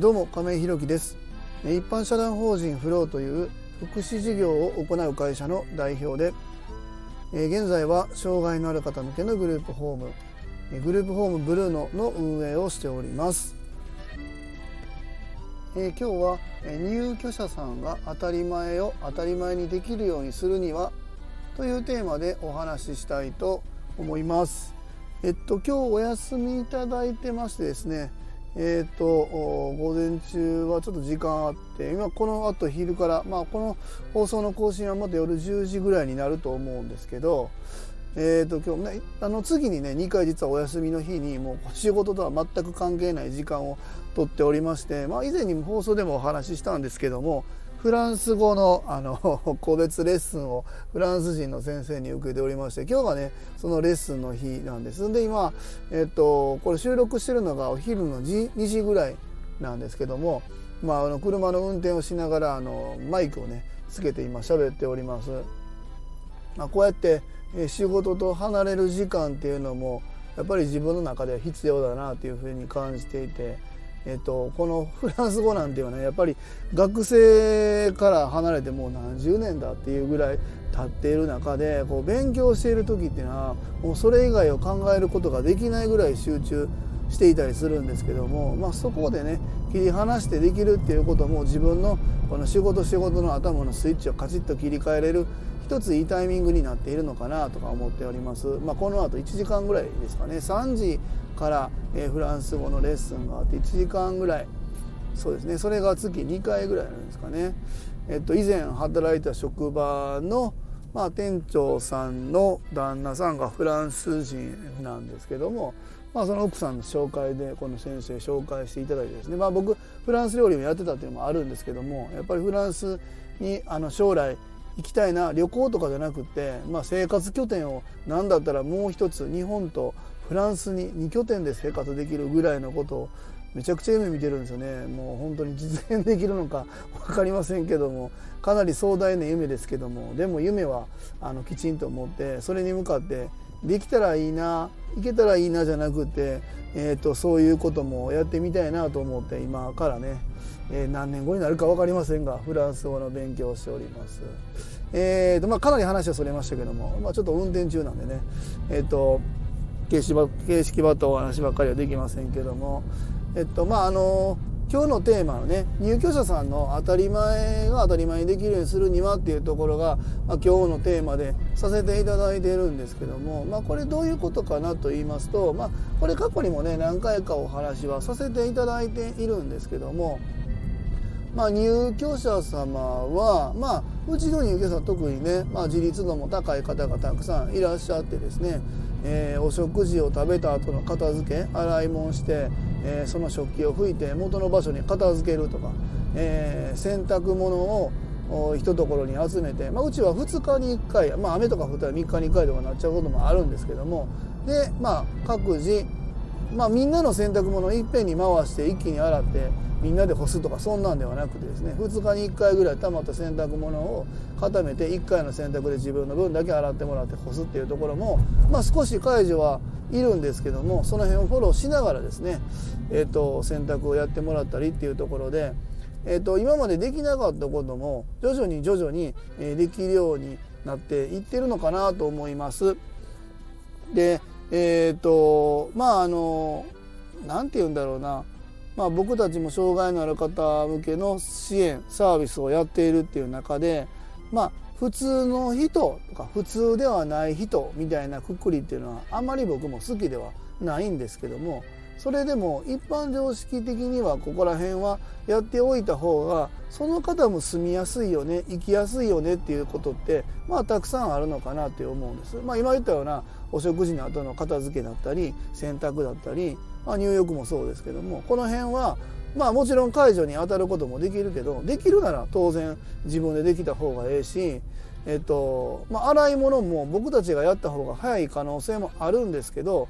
どうも亀井弘樹です。一般社団法人フローという福祉事業を行う会社の代表で現在は障害のある方向けのグループホームグループホームブルーノの運営をしております。今日は入居者さんが当たり前を当たり前にできるようにするにはというテーマでお話ししたいと思います。えっと今日お休みいただいてましてですねえーと、午前中はちょっと時間あって今このあと昼から、まあ、この放送の更新はまた夜10時ぐらいになると思うんですけど、えーと、今日ねあの次にね2回実はお休みの日にもう仕事とは全く関係ない時間をとっておりまして、まあ、以前にも放送でもお話ししたんですけどもフランス語のあの 個別レッスンをフランス人の先生に受けておりまして今日がねそのレッスンの日なんですで今、えっと、これ収録してるのがお昼の2時ぐらいなんですけども、まあ、あの車の運転をしながらあのマイクをねつけて今喋っております。まあ、こうやって仕事と離れる時間っていうのもやっぱり自分の中では必要だなというふうに感じていて。えっと、このフランス語なんていうのはねやっぱり学生から離れてもう何十年だっていうぐらい経っている中でこう勉強している時っていうのはもうそれ以外を考えることができないぐらい集中していたりするんですけども、まあ、そこでね切り離してできるっていうことも自分のこの仕事仕事の頭のスイッチをカチッと切り替えれる一ついいタイミングになっているのかなとか思っております。まあ、この後1時間ぐらいですかね3時から、えフランス語のレッスンがあって1時間ぐらいそうですねそれが月2回ぐらいなんですかね。えっと、以前働いた職場の、まあ、店長さんの旦那さんがフランス人なんですけども、まあ、その奥さんの紹介でこの先生紹介していただいてですね、まあ、僕フランス料理もやってたっていうのもあるんですけどもやっぱりフランスにあの将来行きたいな旅行とかじゃなくて、まあ、生活拠点を何だったらもう一つ日本とフランスに2拠点で生活できるぐらいのことをめちゃくちゃ夢見てるんですよね。もう本当に実現できるのか分かりませんけどもかなり壮大な夢ですけどもでも夢はあのきちんと思ってそれに向かってできたらいいな行けたらいいなじゃなくて、えーと、そういうこともやってみたいなと思って今からね、えー、何年後になるか分かりませんがフランス語の勉強をしております。えーとまあ、かなり話はそれましたけども、まあ、ちょっと運転中なんでね、えーと形式形式ばとお話ばっかりはできませんけどもえっとまああの今日のテーマのね入居者さんの当たり前が当たり前にできるようにするにはっていうところが、まあ、今日のテーマでさせていただいているんですけども、まあ、これどういうことかなと言いますと、まあ、これ過去にもね何回かお話はさせていただいているんですけども、まあ、入居者様は、まあ、うちの入居者特にね、まあ、自立度も高い方がたくさんいらっしゃってですねえー、お食事を食べた後の片付け洗い物して、えー、その食器を拭いて元の場所に片付けるとか、えー、洗濯物を一ところに集めて、まあ、うちは2日に1回、まあ、雨とか降ったら3日に1回とかなっちゃうこともあるんですけどもで、まあ、各自、まあ、みんなの洗濯物をいっぺんに回して一気に洗ってみんなで干すとかそんなんではなくてですね2日に1回ぐらいたまった洗濯物を固めて1回の洗濯で自分の分だけ洗ってもらって干すっていうところも、まあ、少し解除はいるんですけどもその辺をフォローしながらですね、えーと、洗濯をやってもらったりっていうところで、えーと、今までできなかったことも徐々に徐々にできるようになっていってるのかなと思います。でえっ、ー、とまああの何て言うんだろうな。まあ、僕たちも障害のある方向けの支援サービスをやっているっていう中で、まあ、普通の人とか普通ではない人みたいなくくりっていうのはあんまり僕も好きではないんですけどもそれでも一般常識的にはここら辺はやっておいた方がその方も住みやすいよね生きやすいよねっていうことってまあたくさんあるのかなって思うんです。まあ、今言ったようなお食事の後の片付けだったり洗濯だったりまあ、入浴もそうですけどもこの辺はまあもちろん解除に当たることもできるけどできるなら当然自分でできた方がええし、えっとまあ、洗い物も僕たちがやった方が早い可能性もあるんですけど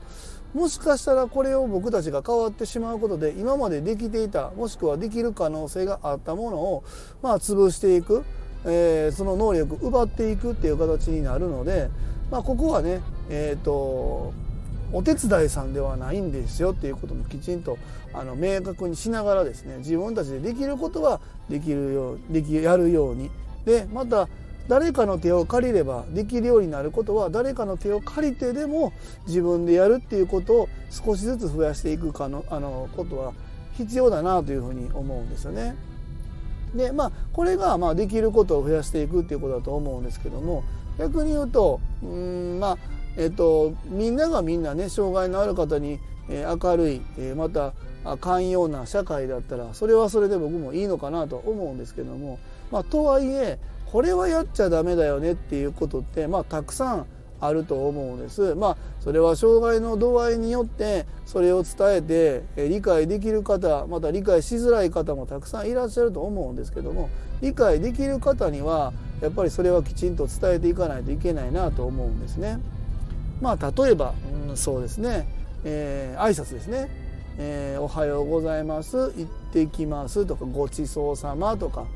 もしかしたらこれを僕たちが変わってしまうことで今までできていたもしくはできる可能性があったものをまあ潰していく、えー、その能力奪っていくっていう形になるので、まあ、ここはねえっ、ー、とお手伝いさんではないんですよっていうこともきちんとあの明確にしながらですね自分たちでできることはできるようできやるように。でまた誰かの手を借りればできるようになることは誰かの手を借りてでも自分でやるっていうことを少しずつ増やしていくかのあのことは必要だなというふうに思うんですよね。でまあこれがまあできることを増やしていくっていうことだと思うんですけども逆に言うとうんまあえっとみんながみんなね障害のある方に、え、明るい、え、また寛容な社会だったらそれはそれで僕もいいのかなと思うんですけども、まあ、とはいえこれはやっちゃダメだよねっていうことって、まあ、たくさんあると思うんです。まあそれは障害の度合いによってそれを伝えて理解できる方また理解しづらい方もたくさんいらっしゃると思うんですけども理解できる方にはやっぱりそれはきちんと伝えていかないといけないなと思うんですね。まあ例えば、うん、そうですね、えー、挨拶ですね、えー、おはようございます行ってきますとかごちそうさまとか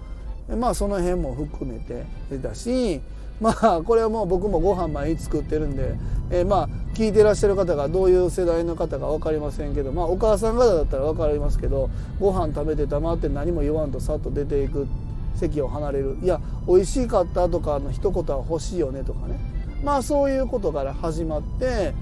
まあその辺も含めてだしまあこれはもう僕もご飯毎日作ってるんで、えー、まあ聞いてらっしゃる方がどういう世代の方か分かりませんけどまあお母さん方だったら分かりますけどご飯食べて黙って何も言わんとさっと出ていく席を離れる。いや美味しかったとかの一言は欲しいよねとかね。まあそういうことから始まって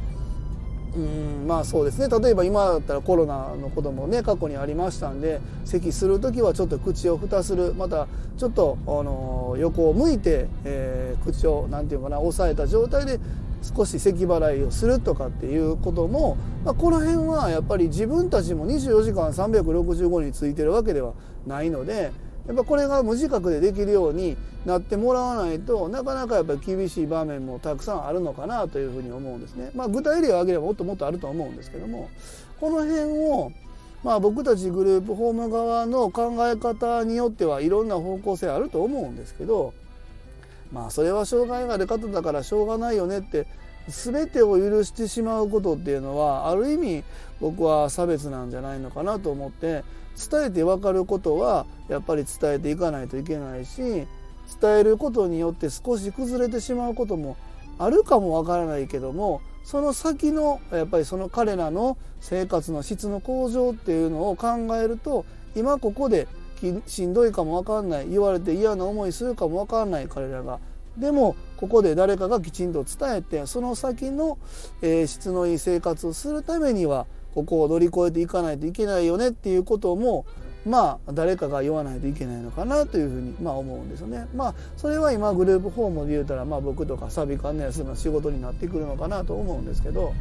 うんまあそうですね。例えば今だったらコロナのこともね過去にありましたんで咳する時はちょっと口を蓋するまたちょっと、あの横を向いて、えー、口を何て言うかな押さえた状態で少し咳払いをするとかっていうことも、まあ、この辺はやっぱり自分たちも24時間365日ついてるわけではないのでやっぱこれが無自覚でできるようになってもらわないとなかなかやっぱり厳しい場面もたくさんあるのかなというふうに思うんですね。まあ、具体例を挙げればもっともっとあると思うんですけどもこの辺をまあ僕たちグループホーム側の考え方によってはいろんな方向性あると思うんですけどまあそれは障害がある方だからしょうがないよねって全てを許してしまうことっていうのはある意味僕は差別なんじゃないのかなと思って伝えて分かることはやっぱり伝えていかないといけないし伝えることによって少し崩れてしまうこともあるかもわからないけどもその先のやっぱりその彼らの生活の質の向上っていうのを考えると今ここでしんどいかもわかんない言われて嫌な思いするかもわかんない彼らが。でもここで誰かがきちんと伝えてその先の、えー、質のいい生活をするためにはここを乗り越えていかないといけないよねっていうこともまあ誰かが言わないといけないのかなというふうにまあ思うんですよね。まあそれは今グループホームで言うたらまあ僕とかサビ関連するの仕事になってくるのかなと思うんですけど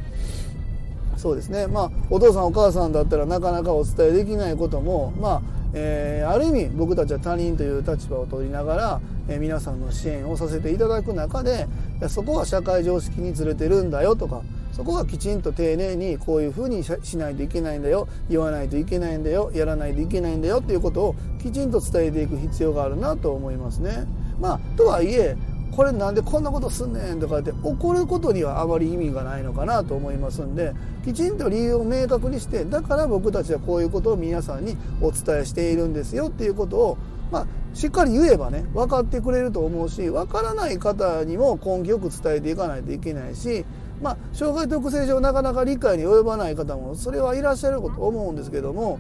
そうですねまあお父さんお母さんだったらなかなかお伝えできないこともまあえー、ある意味僕たちは他人という立場を取りながら、えー、皆さんの支援をさせていただく中でそこは社会常識にずれてるんだよとかそこはきちんと丁寧にこういうふうにしないといけないんだよ言わないといけないんだよやらないといけないんだよっていうことをきちんと伝えていく必要があるなと思いますね。まあ、とはいえこれなんでこんなことすんねんとかって怒ることにはあまり意味がないのかなと思いますんできちんと理由を明確にしてだから僕たちはこういうことを皆さんにお伝えしているんですよっていうことをまあ、しっかり言えばね分かってくれると思うし分からない方にも根気よく伝えていかないといけないしまあ、障害特性上なかなか理解に及ばない方もそれはいらっしゃると思うんですけども、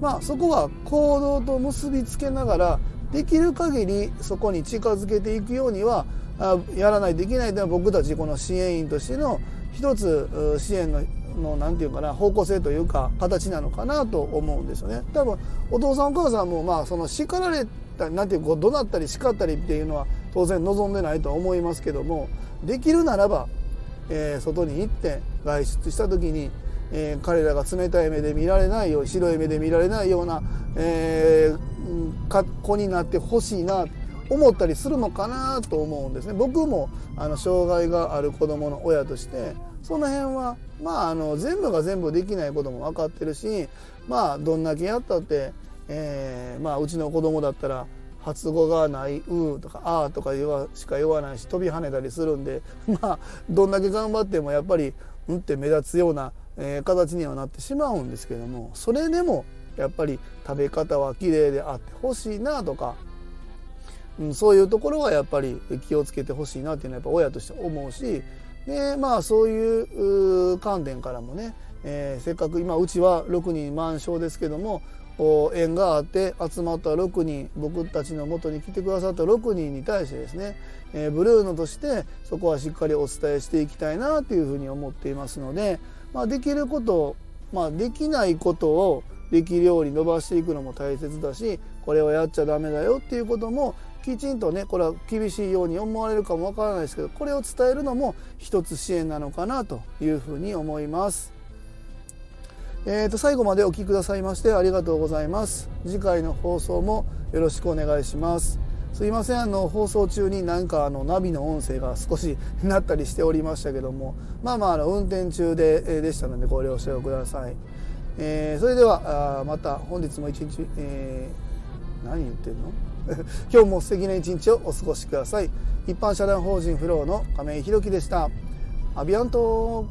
まあ、そこは行動と結びつけながらできる限りそこに近づけていくようにはやらないといけないというのは僕たちこの支援員としての一つ支援ののなんていうかな方向性というか形なのかなと思うんですよね。多分お父さんお母さんもまあその叱られたなんていうこう怒鳴ったり叱ったりっていうのは当然望んでないとは思いますけどもできるならばえー、外に行って外出した時に、えー、彼らが冷たい目で見られないよう白い目で見られないような、えー、格好になってほしいな思ったりするのかなと思うんですね。僕もあの障害がある子どもの親としてその辺はまああの全部が全部できないことも分かってるしまあどんだけやったって、えー、まあうちの子供だったら発語がない「う」とか「あ」とか言わしか言わないし飛び跳ねたりするんで まあどんだけ頑張ってもやっぱり「うん」って目立つような、え、形にはなってしまうんですけどもそれでもやっぱり食べ方は綺麗であってほしいなとか、うん、そういうところはやっぱり気をつけてほしいなっていうのはやっぱ親として思うしでまあそういう観点からもね、えー、せっかく今うちは6人満床ですけども縁があって集まった6人僕たちのもとに来てくださった6人に対してですね、えー、ブルーノとしてそこはしっかりお伝えしていきたいなというふうに思っていますので、まあ、できることまあ、できないことをできるように伸ばしていくのも大切だしこれはやっちゃダメだよっていうこともきちんとねこれは厳しいように思われるかもわからないですけどこれを伝えるのも一つ支援なのかなというふうに思います。えー、と最後までお聴きくださいましてありがとうございます。次回の放送もよろしくお願いします。すいませんあの放送中になんかあのナビの音声が少しなったりしておりましたけどもまあまああの運転中で,、でしたのでご了承ください。えー、それではあまた本日も一日、えー、何言ってんの？今日も素敵な一日をお過ごしください一般社団法人フローの亀井宏樹でしたアビアント